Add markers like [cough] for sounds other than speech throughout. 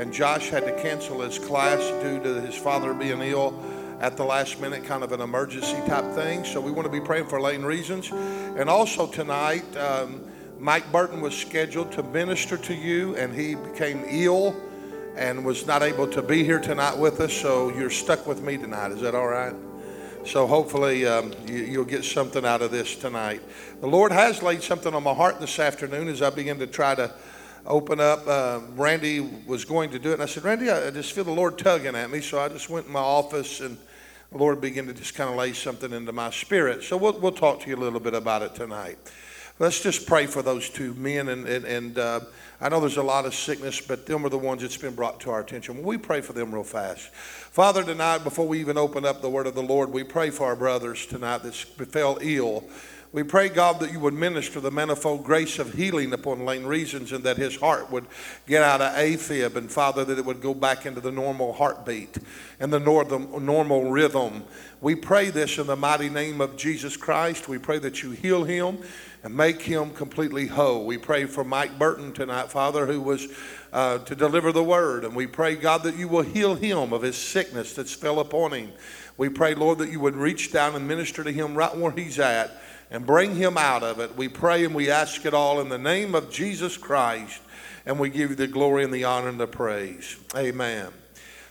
and Josh had to cancel his class due to his father being ill at the last minute, kind of an emergency type thing. So we want to be praying for Lane Reasons. And also tonight, um, Mike Burton was scheduled to minister to you, and he became ill and was not able to be here tonight with us. So you're stuck with me tonight. Is that all right? So hopefully um, you, will get something out of this tonight. The Lord has laid something on my heart this afternoon as I begin to try to open up. Uh, Randy was going to do it, and I said, Randy, I just feel the Lord tugging at me. So I just went in my office, and the Lord began to just kind of lay something into my spirit. So we'll, we'll talk to you a little bit about it tonight. Let's just pray for those two men. And, and, and uh, I know there's a lot of sickness, but them are the ones that's been brought to our attention. We pray for them real fast. Father, tonight, before we even open up the word of the Lord, we pray for our brothers tonight that fell ill. We pray, God, that you would minister the manifold grace of healing upon Lane Reasons and that his heart would get out of AFib and, Father, that it would go back into the normal heartbeat and the normal rhythm. We pray this in the mighty name of Jesus Christ. We pray that you heal him and make him completely whole. We pray for Mike Burton tonight, Father, who was uh, to deliver the word. And we pray, God, that you will heal him of his sickness that's fell upon him. We pray, Lord, that you would reach down and minister to him right where he's at and bring him out of it. We pray and we ask it all in the name of Jesus Christ, and we give you the glory and the honor and the praise. Amen.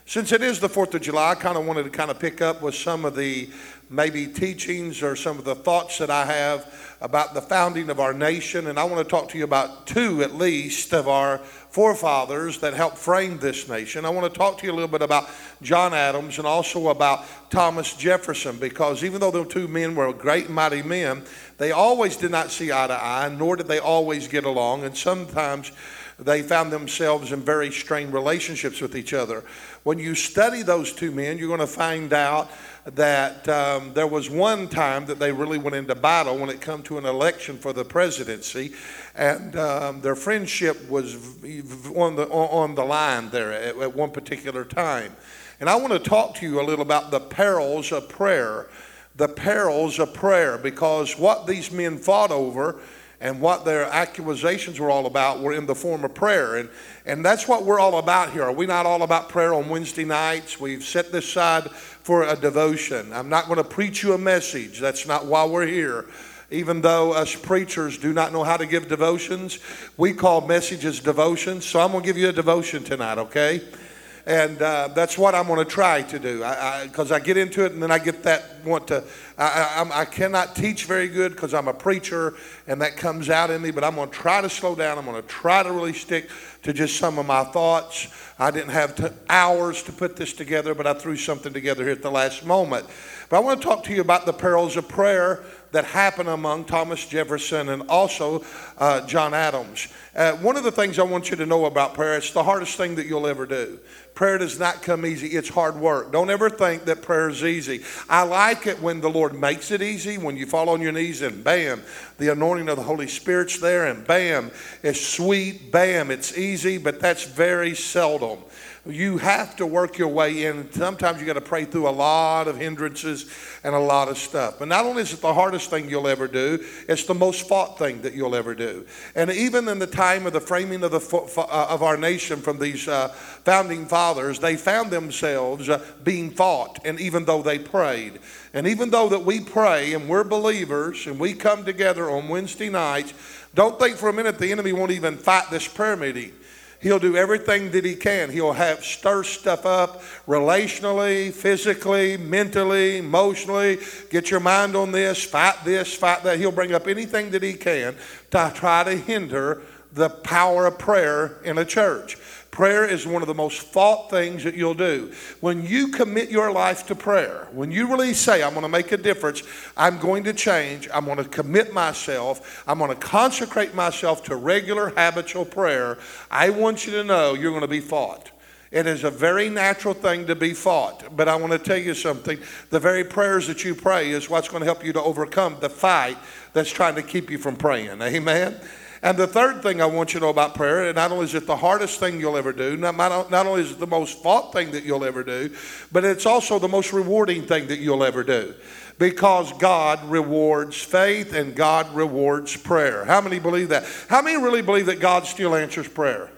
Since it is the 4th of July, I kind of wanted to kind of pick up with some of the maybe teachings or some of the thoughts that I have about the founding of our nation. And I want to talk to you about two, at least, of our forefathers that helped frame this nation. I want to talk to you a little bit about John Adams and also about Thomas Jefferson, because even though the two men were great mighty men, they always did not see eye to eye, nor did they always get along. And sometimes they found themselves in very strained relationships with each other. When you study those two men, you're going to find out that um, there was one time that they really went into battle when it come to an election for the presidency, and um, their friendship was on the on the line there at, at one particular time. And I want to talk to you a little about the perils of prayer, the perils of prayer, because what these men fought over and what their accusations were all about were in the form of prayer. And, and that's what we're all about here. Are we not all about prayer on Wednesday nights? We've set this aside for a devotion. I'm not going to preach you a message. That's not why we're here. Even though us preachers do not know how to give devotions, we call messages devotions. So I'm going to give you a devotion tonight, okay? And uh, that's what I'm going to try to do. Because I, I, I, get into it, and then I get that want to. I, I, I cannot teach very good because I'm a preacher, and that comes out in me. But I'm going to try to slow down. I'm going to try to really stick to just some of my thoughts. I didn't have t- hours to put this together, but I threw something together here at the last moment. But I want to talk to you about the perils of prayer that happened among Thomas Jefferson and also uh, John Adams. Uh, one of the things I want you to know about prayer, it's the hardest thing that you'll ever do. Prayer does not come easy, it's hard work. Don't ever think that prayer is easy. I like it when the Lord makes it easy, when you fall on your knees and bam, the anointing of the Holy Spirit's there, and bam, it's sweet, bam, it's easy, but that's very seldom you have to work your way in. Sometimes you got to pray through a lot of hindrances and a lot of stuff. But not only is it the hardest thing you'll ever do, it's the most fought thing that you'll ever do. And even in the time of the framing of, the, uh, of our nation from these uh, founding fathers, they found themselves uh, being fought, and even though they prayed. And even though that we pray and we're believers and we come together on Wednesday nights, don't think for a minute the enemy won't even fight this prayer meeting. He'll do everything that he can. He'll have stir stuff up relationally, physically, mentally, emotionally. Get your mind on this, fight this, fight that. He'll bring up anything that he can to try to hinder the power of prayer in a church. Prayer is one of the most fought things that you'll do. When you commit your life to prayer, when you really say, I'm going to make a difference, I'm going to change, I'm going to commit myself, I'm going to consecrate myself to regular habitual prayer, I want you to know you're going to be fought. It is a very natural thing to be fought. But I want to tell you something. The very prayers that you pray is what's going to help you to overcome the fight that's trying to keep you from praying. Amen? And the third thing I want you to know about prayer, and not only is it the hardest thing you'll ever do, not, not only is it the most fought thing that you'll ever do, but it's also the most rewarding thing that you'll ever do. Because God rewards faith and God rewards prayer. How many believe that? How many really believe that God still answers prayer?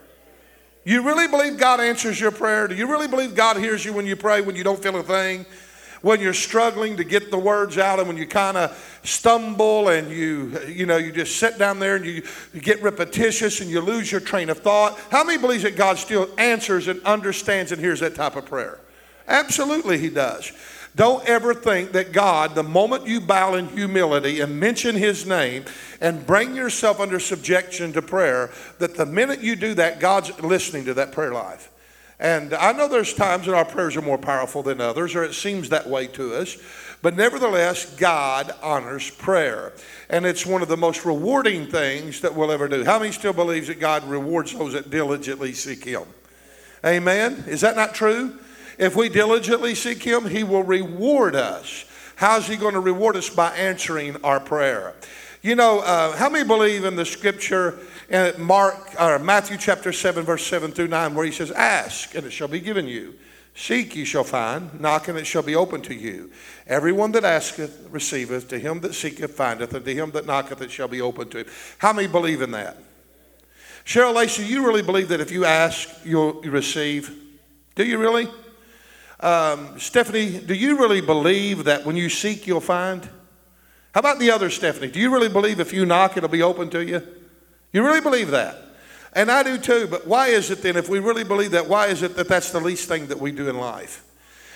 You really believe God answers your prayer? Do you really believe God hears you when you pray, when you don't feel a thing? When you're struggling to get the words out and when you kind of stumble and you, you know, you just sit down there and you, you get repetitious and you lose your train of thought. How many believes that God still answers and understands and hears that type of prayer? Absolutely, He does. Don't ever think that God, the moment you bow in humility and mention His name and bring yourself under subjection to prayer, that the minute you do that, God's listening to that prayer life. And I know there's times that our prayers are more powerful than others, or it seems that way to us. But nevertheless, God honors prayer. And it's one of the most rewarding things that we'll ever do. How many still believes that God rewards those that diligently seek Him? Amen. Is that not true? If we diligently seek Him, He will reward us. How's He going to reward us? By answering our prayer. You know, uh, how many believe in the scripture in Mark or Matthew chapter 7, verse 7 through 9, where he says, Ask, and it shall be given you. Seek, ye shall find. Knock, and it shall be open to you. Everyone that asketh receiveth. To him that seeketh findeth. And to him that knocketh it shall be open to him. How many believe in that? Cheryl Lacey, you really believe that if you ask, you'll receive? Do you really? Um, Stephanie, do you really believe that when you seek, you'll find? How about the other Stephanie? Do you really believe if you knock, it'll be open to you? You really believe that? And I do too, but why is it then, if we really believe that, why is it that that's the least thing that we do in life?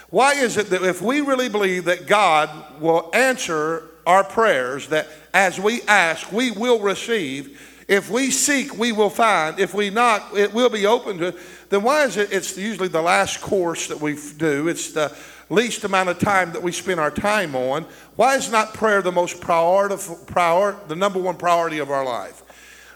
Why is it that if we really believe that God will answer our prayers, that as we ask, we will receive, if we seek, we will find, if we knock, it will be open to, then why is it it's usually the last course that we do? It's the least amount of time that we spend our time on. Why is not prayer the most priority, prior, the number one priority of our life?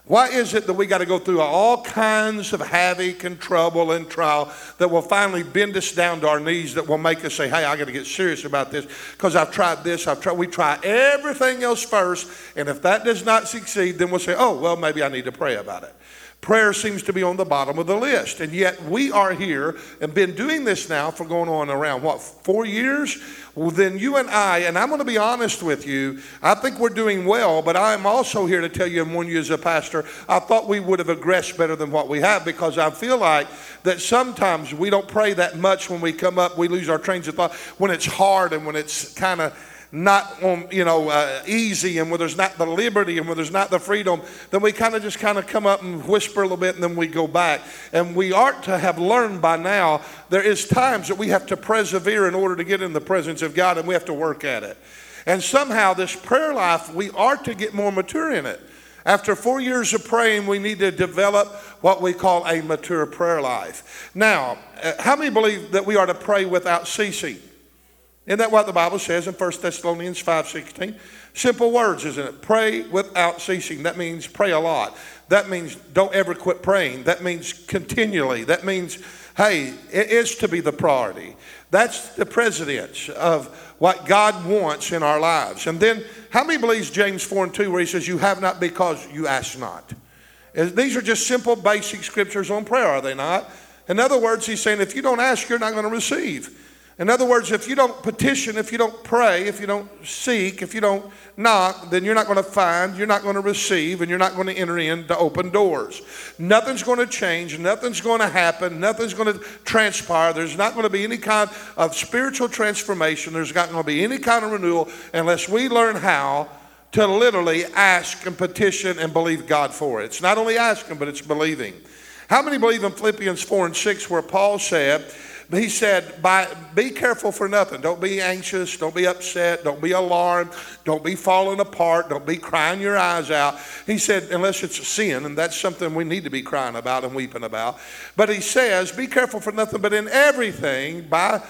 Why is it that we got to go through all kinds of havoc and trouble and trial that will finally bend us down to our knees that will make us say, hey, I got to get serious about this because I've tried this, I've tried, we try everything else first. And if that does not succeed, then we'll say, oh, well, maybe I need to pray about it. Prayer seems to be on the bottom of the list. And yet we are here and been doing this now for going on around, what, four years? Well, then you and I, and I'm going to be honest with you, I think we're doing well, but I'm also here to tell you and warn you as a pastor, I thought we would have aggressed better than what we have because I feel like that sometimes we don't pray that much when we come up. We lose our trains of thought when it's hard and when it's kind of not on, you know, uh, easy and where there's not the liberty and where there's not the freedom, then we kind of just kind of come up and whisper a little bit and then we go back. And we ought to have learned by now there is times that we have to persevere in order to get in the presence of God and we have to work at it. And somehow this prayer life, we are to get more mature in it. After four years of praying, we need to develop what we call a mature prayer life. Now, uh, how many believe that we are to pray without ceasing? Isn't that what the Bible says in 1 Thessalonians 5.16? Simple words, isn't it? Pray without ceasing. That means pray a lot. That means don't ever quit praying. That means continually. That means, hey, it is to be the priority. That's the precedence of what God wants in our lives. And then, how many believes James 4 and 2 where he says, you have not because you ask not? These are just simple, basic scriptures on prayer, are they not? In other words, he's saying, if you don't ask, you're not going to receive. In other words, if you don't petition, if you don't pray, if you don't seek, if you don't knock, then you're not going to find, you're not going to receive, and you're not going to enter into open doors. Nothing's going to change, nothing's going to happen, nothing's going to transpire. There's not going to be any kind of spiritual transformation, there's not going to be any kind of renewal unless we learn how to literally ask and petition and believe God for it. It's not only asking, but it's believing. How many believe in Philippians 4 and 6, where Paul said, he said, By, Be careful for nothing. Don't be anxious. Don't be upset. Don't be alarmed. Don't be falling apart. Don't be crying your eyes out. He said, Unless it's a sin, and that's something we need to be crying about and weeping about. But he says, Be careful for nothing, but in everything, by,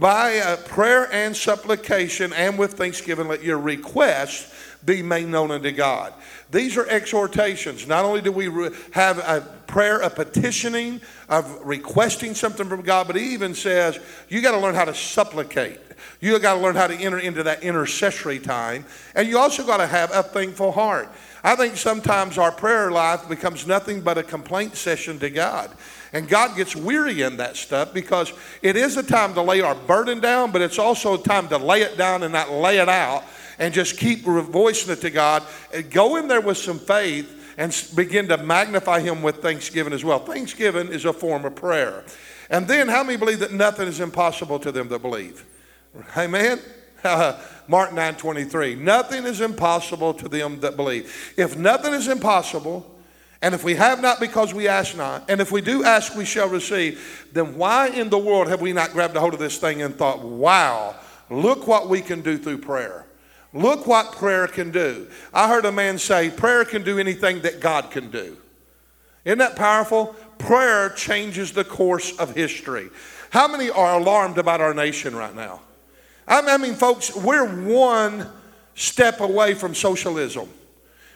by uh, prayer and supplication and with thanksgiving, let your requests be made known unto God. These are exhortations. Not only do we have a prayer, a petitioning, of requesting something from God, but he even says you got to learn how to supplicate. You got to learn how to enter into that intercessory time. And you also got to have a thankful heart. I think sometimes our prayer life becomes nothing but a complaint session to God. And God gets weary in that stuff because it is a time to lay our burden down, but it's also a time to lay it down and not lay it out and just keep voicing it to God. And go in there with some faith and begin to magnify him with thanksgiving as well. Thanksgiving is a form of prayer. And then, how many believe that nothing is impossible to them that believe? Amen? [laughs] Mark 9 23. Nothing is impossible to them that believe. If nothing is impossible, and if we have not because we ask not, and if we do ask, we shall receive, then why in the world have we not grabbed a hold of this thing and thought, wow, look what we can do through prayer? Look what prayer can do. I heard a man say, prayer can do anything that God can do. Isn't that powerful? Prayer changes the course of history. How many are alarmed about our nation right now? I mean, folks, we're one step away from socialism.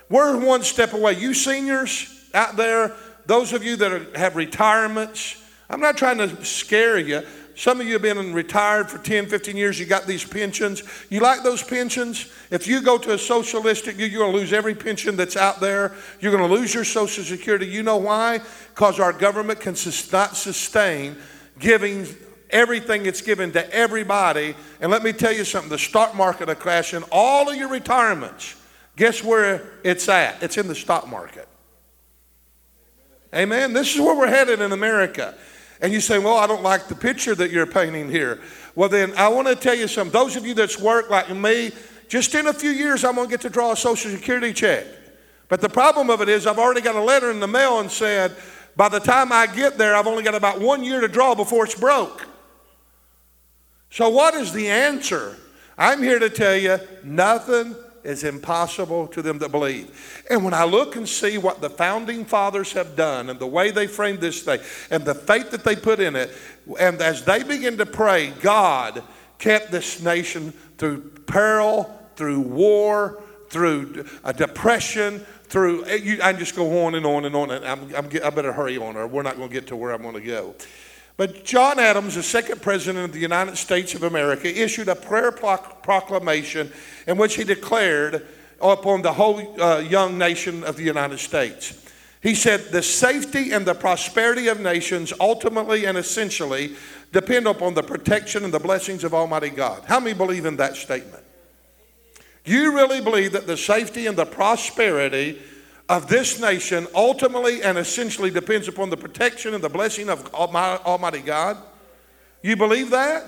We're one step away. You seniors, out there, those of you that are, have retirements, I'm not trying to scare you. Some of you have been retired for 10, 15 years. You got these pensions. You like those pensions? If you go to a socialistic, you're going to lose every pension that's out there. You're going to lose your Social Security. You know why? Because our government can not sustain giving everything it's given to everybody. And let me tell you something the stock market will crash in all of your retirements. Guess where it's at? It's in the stock market. Amen. This is where we're headed in America. And you say, Well, I don't like the picture that you're painting here. Well, then I want to tell you something. Those of you that's worked like me, just in a few years, I'm going to get to draw a Social Security check. But the problem of it is, I've already got a letter in the mail and said, by the time I get there, I've only got about one year to draw before it's broke. So, what is the answer? I'm here to tell you nothing is impossible to them that believe. And when I look and see what the founding fathers have done and the way they framed this thing and the faith that they put in it, and as they begin to pray, God kept this nation through peril, through war, through a depression, through, eh, I just go on and on and on, and I'm, I'm, i better hurry on, or we're not going to get to where I'm going to go. But John Adams, the second president of the United States of America, issued a prayer proclamation in which he declared upon the whole uh, young nation of the United States. He said, The safety and the prosperity of nations ultimately and essentially depend upon the protection and the blessings of Almighty God. How many believe in that statement? You really believe that the safety and the prosperity of this nation ultimately and essentially depends upon the protection and the blessing of Almighty God? You believe that?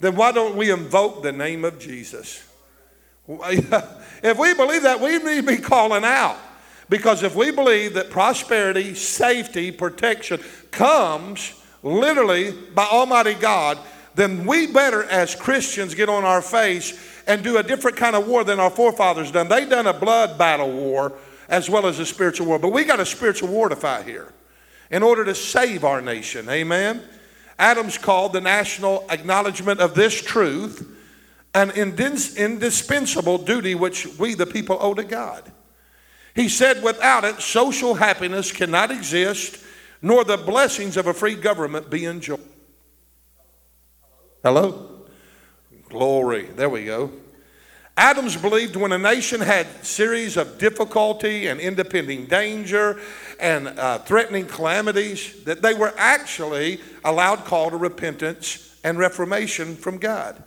Then why don't we invoke the name of Jesus? [laughs] If we believe that, we need to be calling out. Because if we believe that prosperity, safety, protection comes literally by Almighty God, then we better, as Christians, get on our face and do a different kind of war than our forefathers done. They done a blood battle war as well as a spiritual war. But we got a spiritual war to fight here in order to save our nation. Amen. Adams called the national acknowledgement of this truth an indispensable duty which we, the people, owe to God. He said, without it, social happiness cannot exist, nor the blessings of a free government be enjoyed. Hello? Glory. There we go. Adams believed when a nation had series of difficulty and impending danger and uh, threatening calamities, that they were actually a loud call to repentance and reformation from God.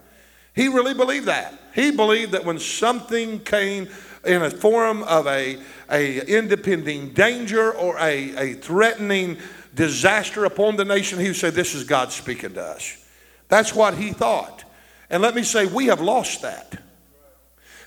He really believed that. He believed that when something came in a form of a, a impending danger or a, a threatening disaster upon the nation, he would say, This is God speaking to us. That's what he thought. And let me say, we have lost that.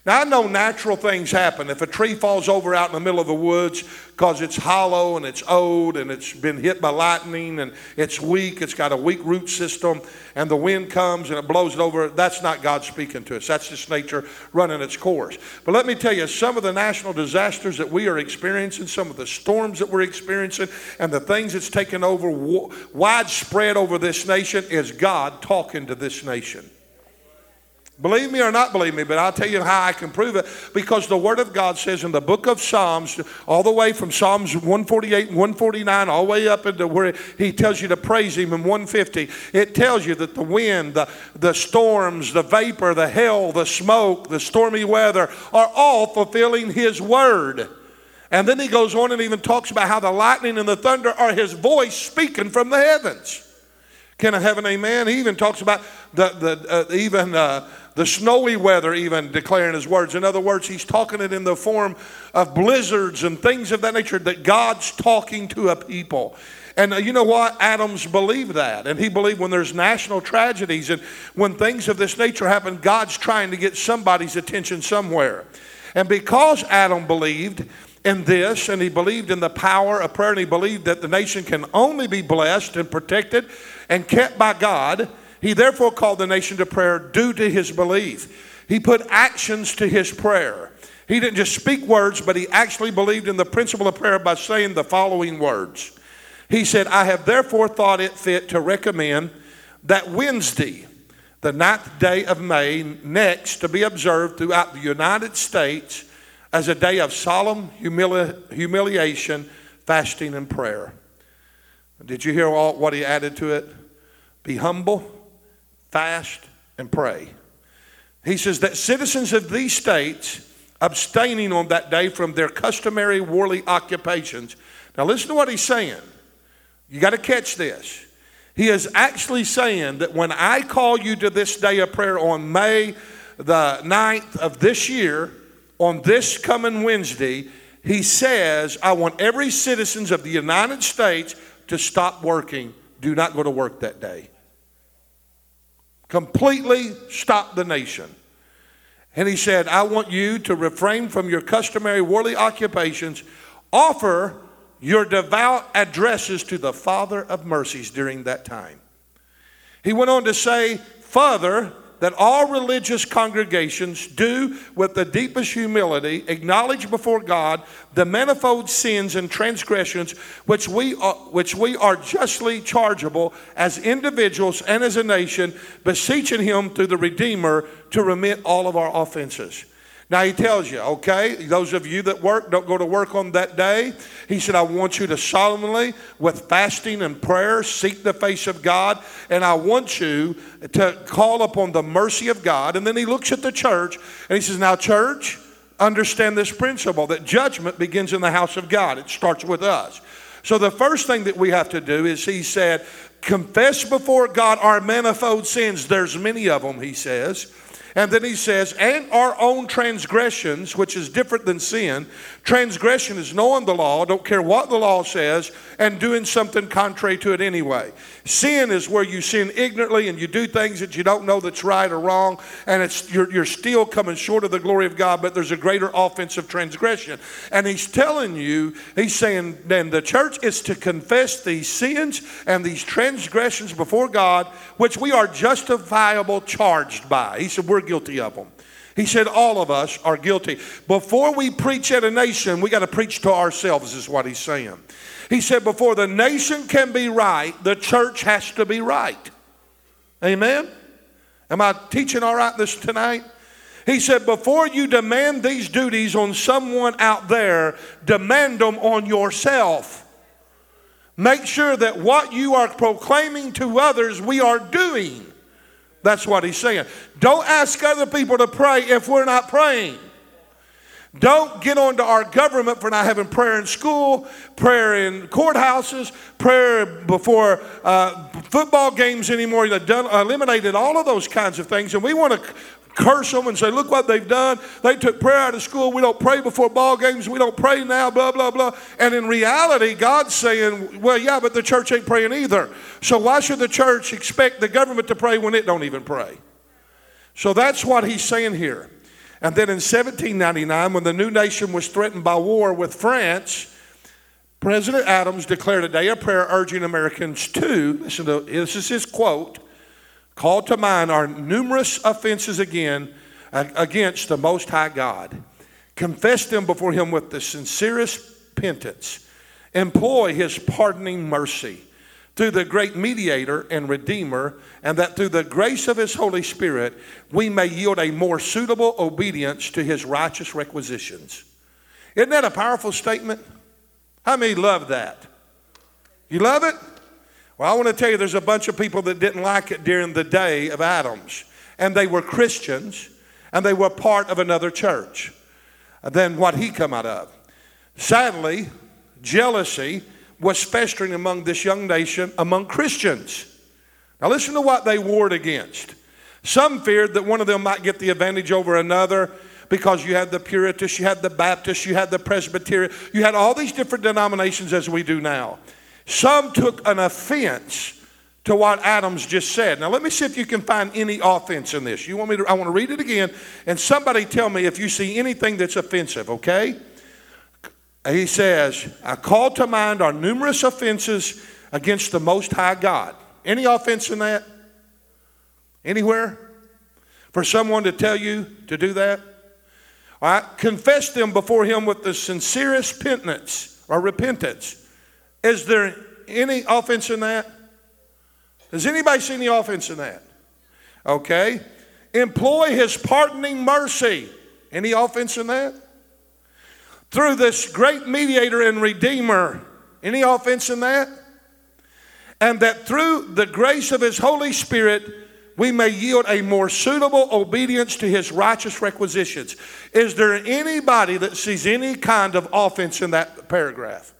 Now, I know natural things happen. If a tree falls over out in the middle of the woods because it's hollow and it's old and it's been hit by lightning and it's weak, it's got a weak root system, and the wind comes and it blows it over, that's not God speaking to us. That's just nature running its course. But let me tell you, some of the national disasters that we are experiencing, some of the storms that we're experiencing, and the things that's taken over widespread over this nation is God talking to this nation. Believe me or not believe me, but I'll tell you how I can prove it because the Word of God says in the book of Psalms, all the way from Psalms 148 and 149, all the way up into where He tells you to praise Him in 150, it tells you that the wind, the, the storms, the vapor, the hail, the smoke, the stormy weather are all fulfilling His Word. And then He goes on and even talks about how the lightning and the thunder are His voice speaking from the heavens. Can I have an amen? He even talks about the, the uh, even uh, the snowy weather, even declaring his words. In other words, he's talking it in the form of blizzards and things of that nature that God's talking to a people. And uh, you know what? Adams believed that. And he believed when there's national tragedies and when things of this nature happen, God's trying to get somebody's attention somewhere. And because Adam believed in this and he believed in the power of prayer and he believed that the nation can only be blessed and protected and kept by God, he therefore called the nation to prayer due to his belief. He put actions to his prayer. He didn't just speak words, but he actually believed in the principle of prayer by saying the following words he said, I have therefore thought it fit to recommend that Wednesday, the ninth day of May, next to be observed throughout the United States as a day of solemn humili- humiliation, fasting, and prayer. Did you hear all, what he added to it? Be humble, fast, and pray. He says that citizens of these states abstaining on that day from their customary worldly occupations. Now, listen to what he's saying. You got to catch this. He is actually saying that when I call you to this day of prayer on May the 9th of this year, on this coming Wednesday, he says, I want every citizens of the United States to stop working. Do not go to work that day. Completely stop the nation. And he said, I want you to refrain from your customary worldly occupations. Offer your devout addresses to the Father of mercies during that time. He went on to say, Father, that all religious congregations do with the deepest humility acknowledge before God the manifold sins and transgressions which we are, which we are justly chargeable as individuals and as a nation, beseeching Him through the Redeemer to remit all of our offenses. Now he tells you, okay, those of you that work, don't go to work on that day. He said, I want you to solemnly, with fasting and prayer, seek the face of God, and I want you to call upon the mercy of God. And then he looks at the church and he says, Now, church, understand this principle that judgment begins in the house of God, it starts with us. So the first thing that we have to do is he said, confess before God our manifold sins. There's many of them, he says. And then he says, and our own transgressions, which is different than sin. Transgression is knowing the law, don't care what the law says, and doing something contrary to it anyway. Sin is where you sin ignorantly and you do things that you don't know that's right or wrong, and it's you're, you're still coming short of the glory of God, but there's a greater offense of transgression. And he's telling you, he's saying, then the church is to confess these sins and these transgressions before God, which we are justifiable charged by. He said, we're guilty of them. He said, All of us are guilty. Before we preach at a nation, we got to preach to ourselves, is what he's saying. He said, Before the nation can be right, the church has to be right. Amen? Am I teaching all right this tonight? He said, Before you demand these duties on someone out there, demand them on yourself. Make sure that what you are proclaiming to others, we are doing. That's what he's saying. Don't ask other people to pray if we're not praying. Don't get onto our government for not having prayer in school, prayer in courthouses, prayer before uh, football games anymore. They've done, eliminated all of those kinds of things. And we want to curse them and say, look what they've done. They took prayer out of school. We don't pray before ball games. We don't pray now, blah, blah, blah. And in reality, God's saying, well, yeah, but the church ain't praying either. So why should the church expect the government to pray when it don't even pray? So that's what he's saying here. And then in 1799, when the new nation was threatened by war with France, President Adams declared a day of prayer urging Americans to, listen to this is his quote, Call to mind our numerous offenses again against the Most High God. Confess them before Him with the sincerest penitence. Employ His pardoning mercy through the great mediator and redeemer, and that through the grace of His Holy Spirit, we may yield a more suitable obedience to His righteous requisitions. Isn't that a powerful statement? How many love that? You love it? Well, I want to tell you there's a bunch of people that didn't like it during the day of Adams, and they were Christians, and they were part of another church than what he come out of. Sadly, jealousy was festering among this young nation among Christians. Now, listen to what they warred against. Some feared that one of them might get the advantage over another because you had the Puritans, you had the Baptists, you had the Presbyterian, you had all these different denominations as we do now. Some took an offense to what Adams just said. Now let me see if you can find any offense in this. You want me to I want to read it again and somebody tell me if you see anything that's offensive, okay? He says, I call to mind our numerous offenses against the most high God. Any offense in that? Anywhere? For someone to tell you to do that? All right, confess them before him with the sincerest penitence or repentance. Is there any offense in that? Does anybody see any offense in that? Okay. Employ his pardoning mercy. Any offense in that? Through this great mediator and redeemer. Any offense in that? And that through the grace of his Holy Spirit, we may yield a more suitable obedience to his righteous requisitions. Is there anybody that sees any kind of offense in that paragraph?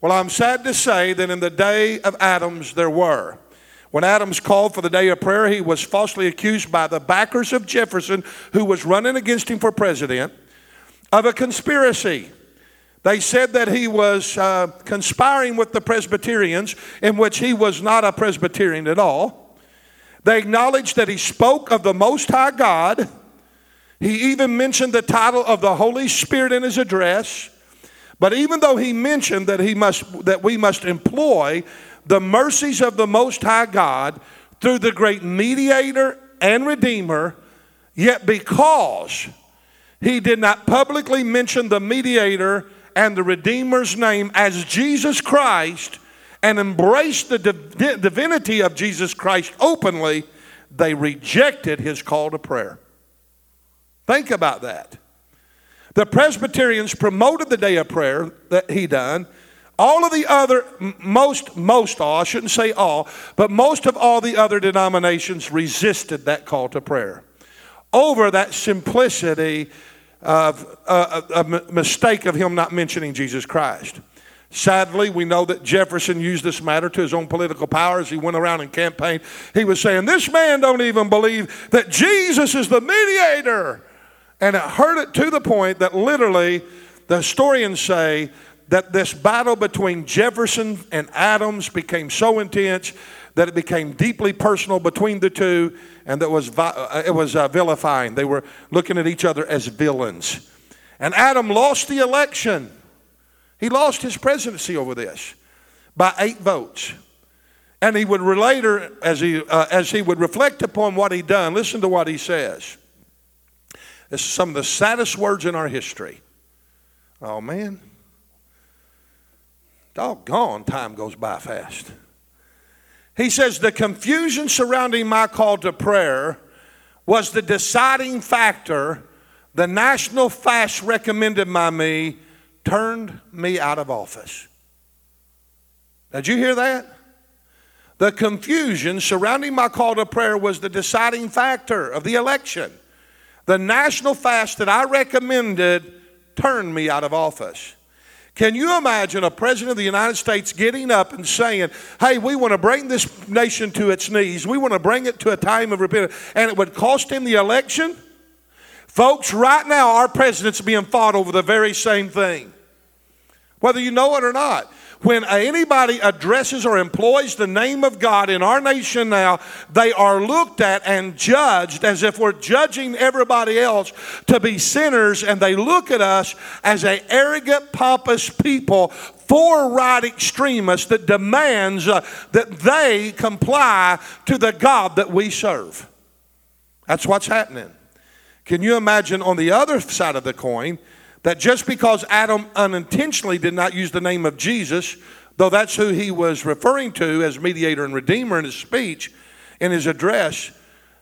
Well, I'm sad to say that in the day of Adams, there were. When Adams called for the day of prayer, he was falsely accused by the backers of Jefferson, who was running against him for president, of a conspiracy. They said that he was uh, conspiring with the Presbyterians, in which he was not a Presbyterian at all. They acknowledged that he spoke of the Most High God. He even mentioned the title of the Holy Spirit in his address. But even though he mentioned that, he must, that we must employ the mercies of the Most High God through the great mediator and redeemer, yet because he did not publicly mention the mediator and the redeemer's name as Jesus Christ and embraced the div- divinity of Jesus Christ openly, they rejected his call to prayer. Think about that. The Presbyterians promoted the day of prayer that he done all of the other, most, most all, I shouldn't say all, but most of all the other denominations resisted that call to prayer over that simplicity of uh, a mistake of him not mentioning Jesus Christ. Sadly, we know that Jefferson used this matter to his own political power as he went around and campaigned. He was saying, This man don't even believe that Jesus is the mediator. And it hurt it to the point that literally the historians say that this battle between Jefferson and Adams became so intense that it became deeply personal between the two, and that was uh, it was uh, vilifying. They were looking at each other as villains. And Adam lost the election. He lost his presidency over this by eight votes. And he would later, as he, uh, as he would reflect upon what he'd done, listen to what he says. Is some of the saddest words in our history. Oh, man. Doggone, time goes by fast. He says, The confusion surrounding my call to prayer was the deciding factor. The national fast recommended by me turned me out of office. Did you hear that? The confusion surrounding my call to prayer was the deciding factor of the election. The national fast that I recommended turned me out of office. Can you imagine a president of the United States getting up and saying, Hey, we want to bring this nation to its knees. We want to bring it to a time of repentance, and it would cost him the election? Folks, right now, our president's being fought over the very same thing, whether you know it or not when anybody addresses or employs the name of God in our nation now, they are looked at and judged as if we're judging everybody else to be sinners, and they look at us as a arrogant, pompous people, for right extremists that demands uh, that they comply to the God that we serve. That's what's happening. Can you imagine on the other side of the coin? That just because Adam unintentionally did not use the name of Jesus, though that's who he was referring to as mediator and redeemer in his speech, in his address,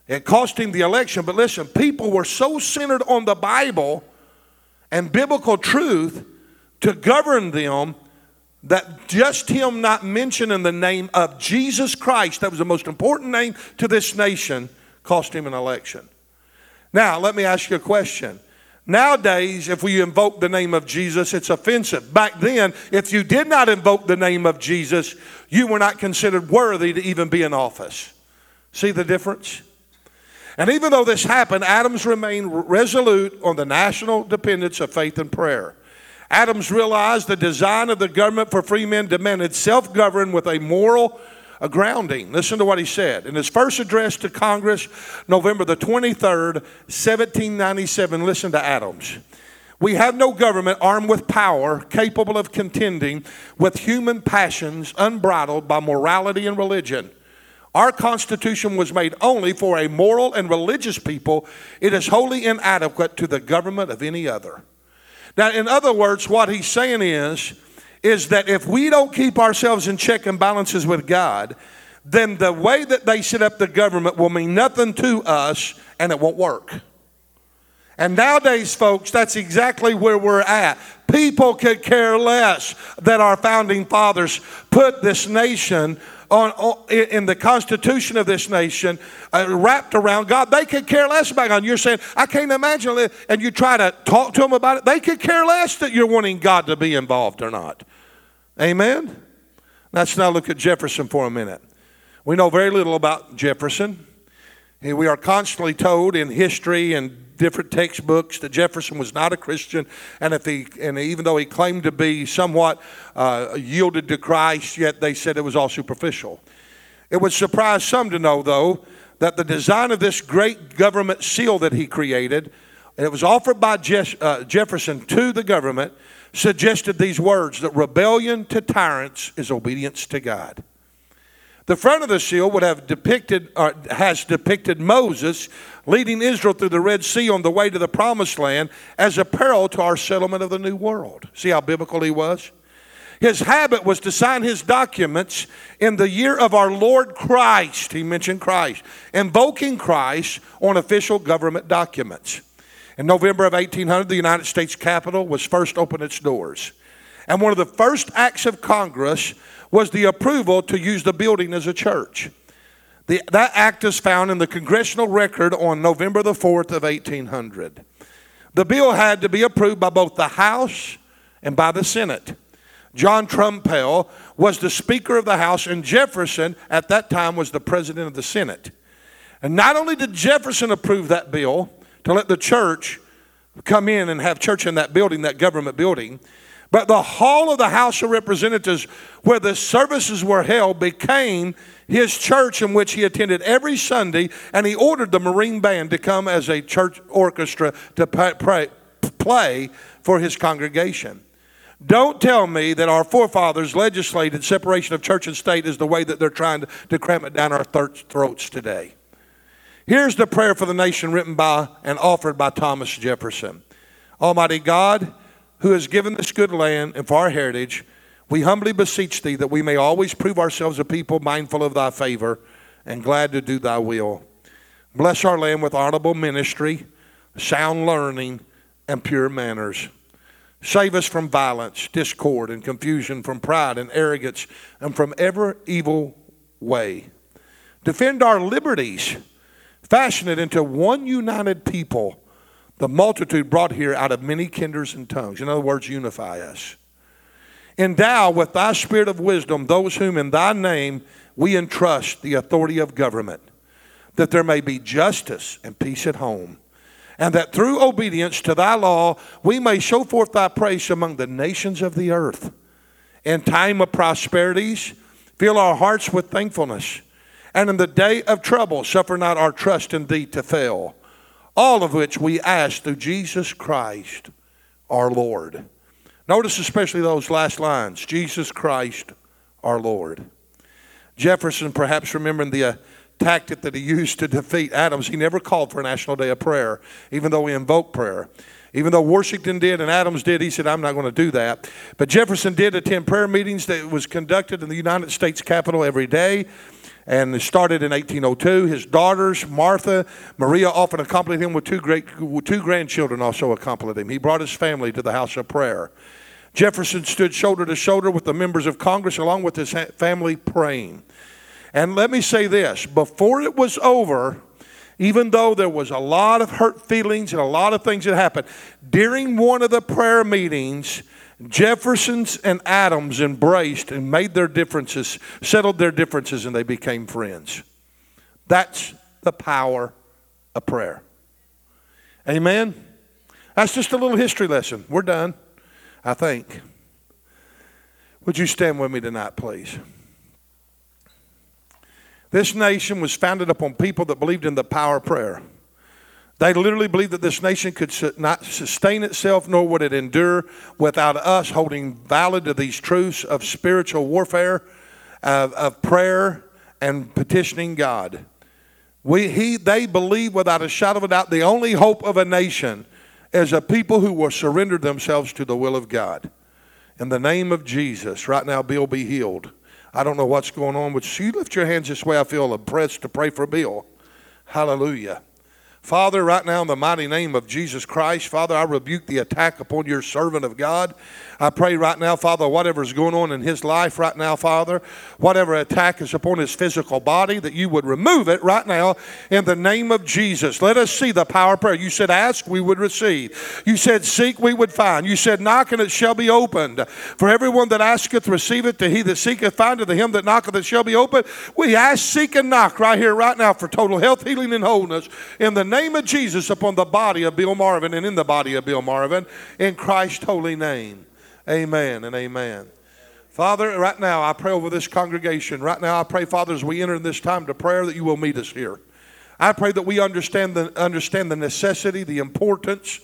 it cost him the election. But listen, people were so centered on the Bible and biblical truth to govern them that just him not mentioning the name of Jesus Christ, that was the most important name to this nation, cost him an election. Now, let me ask you a question. Nowadays, if we invoke the name of Jesus, it's offensive. Back then, if you did not invoke the name of Jesus, you were not considered worthy to even be in office. See the difference? And even though this happened, Adams remained resolute on the national dependence of faith and prayer. Adams realized the design of the government for free men demanded self govern with a moral a grounding. Listen to what he said. In his first address to Congress, November the 23rd, 1797, listen to Adams. We have no government armed with power capable of contending with human passions unbridled by morality and religion. Our Constitution was made only for a moral and religious people. It is wholly inadequate to the government of any other. Now, in other words, what he's saying is, is that if we don't keep ourselves in check and balances with God, then the way that they set up the government will mean nothing to us and it won't work. And nowadays, folks, that's exactly where we're at. People could care less that our founding fathers put this nation on, on, in the constitution of this nation uh, wrapped around God. They could care less about God. You're saying, I can't imagine. And you try to talk to them about it. They could care less that you're wanting God to be involved or not. Amen? Let's now look at Jefferson for a minute. We know very little about Jefferson. We are constantly told in history and different textbooks that Jefferson was not a Christian, and if he, and even though he claimed to be somewhat uh, yielded to Christ, yet they said it was all superficial. It would surprise some to know, though, that the design of this great government seal that he created, and it was offered by Je- uh, Jefferson to the government, suggested these words that rebellion to tyrants is obedience to God. The front of the seal would have depicted, or has depicted Moses leading Israel through the Red Sea on the way to the promised land as a peril to our settlement of the new world. See how biblical he was? His habit was to sign his documents in the year of our Lord Christ. He mentioned Christ, invoking Christ on official government documents. In November of 1800, the United States Capitol was first opened its doors. And one of the first acts of Congress was the approval to use the building as a church. The, that act is found in the congressional record on November the 4th of 1800. The bill had to be approved by both the House and by the Senate. John Trumbull was the Speaker of the House, and Jefferson at that time was the President of the Senate. And not only did Jefferson approve that bill to let the church come in and have church in that building, that government building, but the hall of the House of Representatives, where the services were held, became his church in which he attended every Sunday, and he ordered the Marine Band to come as a church orchestra to play for his congregation. Don't tell me that our forefathers legislated separation of church and state is the way that they're trying to, to cram it down our throats today. Here's the prayer for the nation written by and offered by Thomas Jefferson Almighty God, who has given this good land and for our heritage, we humbly beseech thee that we may always prove ourselves a people mindful of thy favor and glad to do thy will. Bless our land with honorable ministry, sound learning, and pure manners. Save us from violence, discord, and confusion, from pride and arrogance, and from every evil way. Defend our liberties, fashion it into one united people the multitude brought here out of many kindreds and tongues. In other words, unify us. Endow with thy spirit of wisdom those whom in thy name we entrust the authority of government, that there may be justice and peace at home, and that through obedience to thy law we may show forth thy praise among the nations of the earth. In time of prosperities, fill our hearts with thankfulness, and in the day of trouble, suffer not our trust in thee to fail all of which we ask through Jesus Christ our Lord. Notice especially those last lines Jesus Christ our Lord. Jefferson, perhaps remembering the uh, tactic that he used to defeat Adams, he never called for a national day of prayer, even though he invoked prayer. Even though Washington did and Adams did, he said, I'm not going to do that. But Jefferson did attend prayer meetings that was conducted in the United States Capitol every day and it started in 1802. His daughters, Martha, Maria, often accompanied him with two great, two grandchildren. Also accompanied him. He brought his family to the house of prayer. Jefferson stood shoulder to shoulder with the members of Congress, along with his family, praying. And let me say this: before it was over, even though there was a lot of hurt feelings and a lot of things that happened, during one of the prayer meetings, Jeffersons and Adams embraced and made their differences, settled their differences, and they became friends. That's the power of prayer. Amen? That's just a little history lesson. We're done, I think. Would you stand with me tonight, please? This nation was founded upon people that believed in the power of prayer. They literally believed that this nation could not sustain itself, nor would it endure without us holding valid to these truths of spiritual warfare, of, of prayer, and petitioning God. We, he, they believe without a shadow of a doubt the only hope of a nation is a people who will surrender themselves to the will of God. In the name of Jesus, right now, Bill be healed. I don't know what's going on, but you lift your hands this way. I feel impressed to pray for Bill. Hallelujah. Father, right now in the mighty name of Jesus Christ, Father, I rebuke the attack upon your servant of God. I pray right now, Father, whatever is going on in his life right now, Father, whatever attack is upon his physical body, that you would remove it right now in the name of Jesus. Let us see the power of prayer. You said, Ask, we would receive. You said, Seek, we would find. You said, Knock, and it shall be opened. For everyone that asketh, receiveth. To he that seeketh, findeth. To him that knocketh, it shall be opened. We ask, seek, and knock right here, right now, for total health, healing, and wholeness in the name of Jesus upon the body of Bill Marvin and in the body of Bill Marvin in Christ's holy name. Amen and amen. Father, right now I pray over this congregation. Right now I pray, Father, as we enter in this time to prayer, that you will meet us here. I pray that we understand the, understand the necessity, the importance.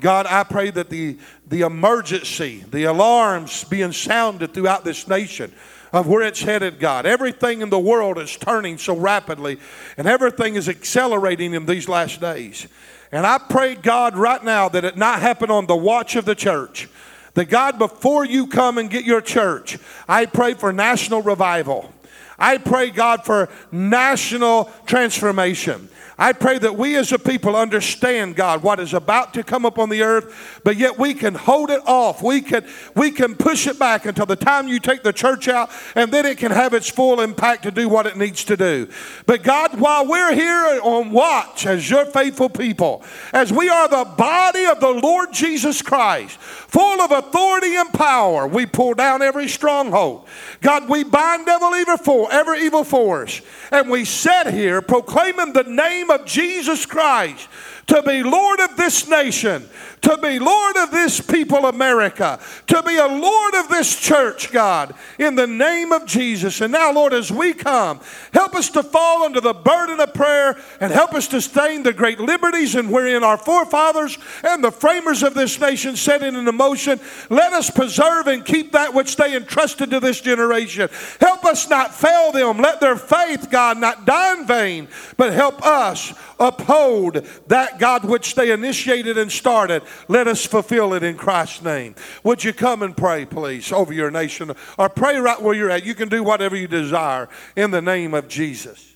God, I pray that the, the emergency, the alarms being sounded throughout this nation of where it's headed, God. Everything in the world is turning so rapidly, and everything is accelerating in these last days. And I pray, God, right now that it not happen on the watch of the church. That God, before you come and get your church, I pray for national revival. I pray, God, for national transformation. I pray that we as a people understand, God, what is about to come upon the earth, but yet we can hold it off. We can, we can push it back until the time you take the church out, and then it can have its full impact to do what it needs to do. But God, while we're here on watch as your faithful people, as we are the body of the Lord Jesus Christ, full of authority and power, we pull down every stronghold. God, we bind devil evil for every evil force, and we sit here proclaiming the name of Jesus Christ to be Lord of this nation, to be Lord of this people, America, to be a Lord of this church, God, in the name of Jesus. And now, Lord, as we come, help us to fall under the burden of prayer and help us to sustain the great liberties and wherein our forefathers and the framers of this nation set it into motion. Let us preserve and keep that which they entrusted to this generation. Help us not fail them. Let their faith, God, not die in vain, but help us uphold that, God, which they initiated and started. Let us fulfill it in Christ's name. Would you come and pray, please, over your nation? Or pray right where you're at. You can do whatever you desire in the name of Jesus.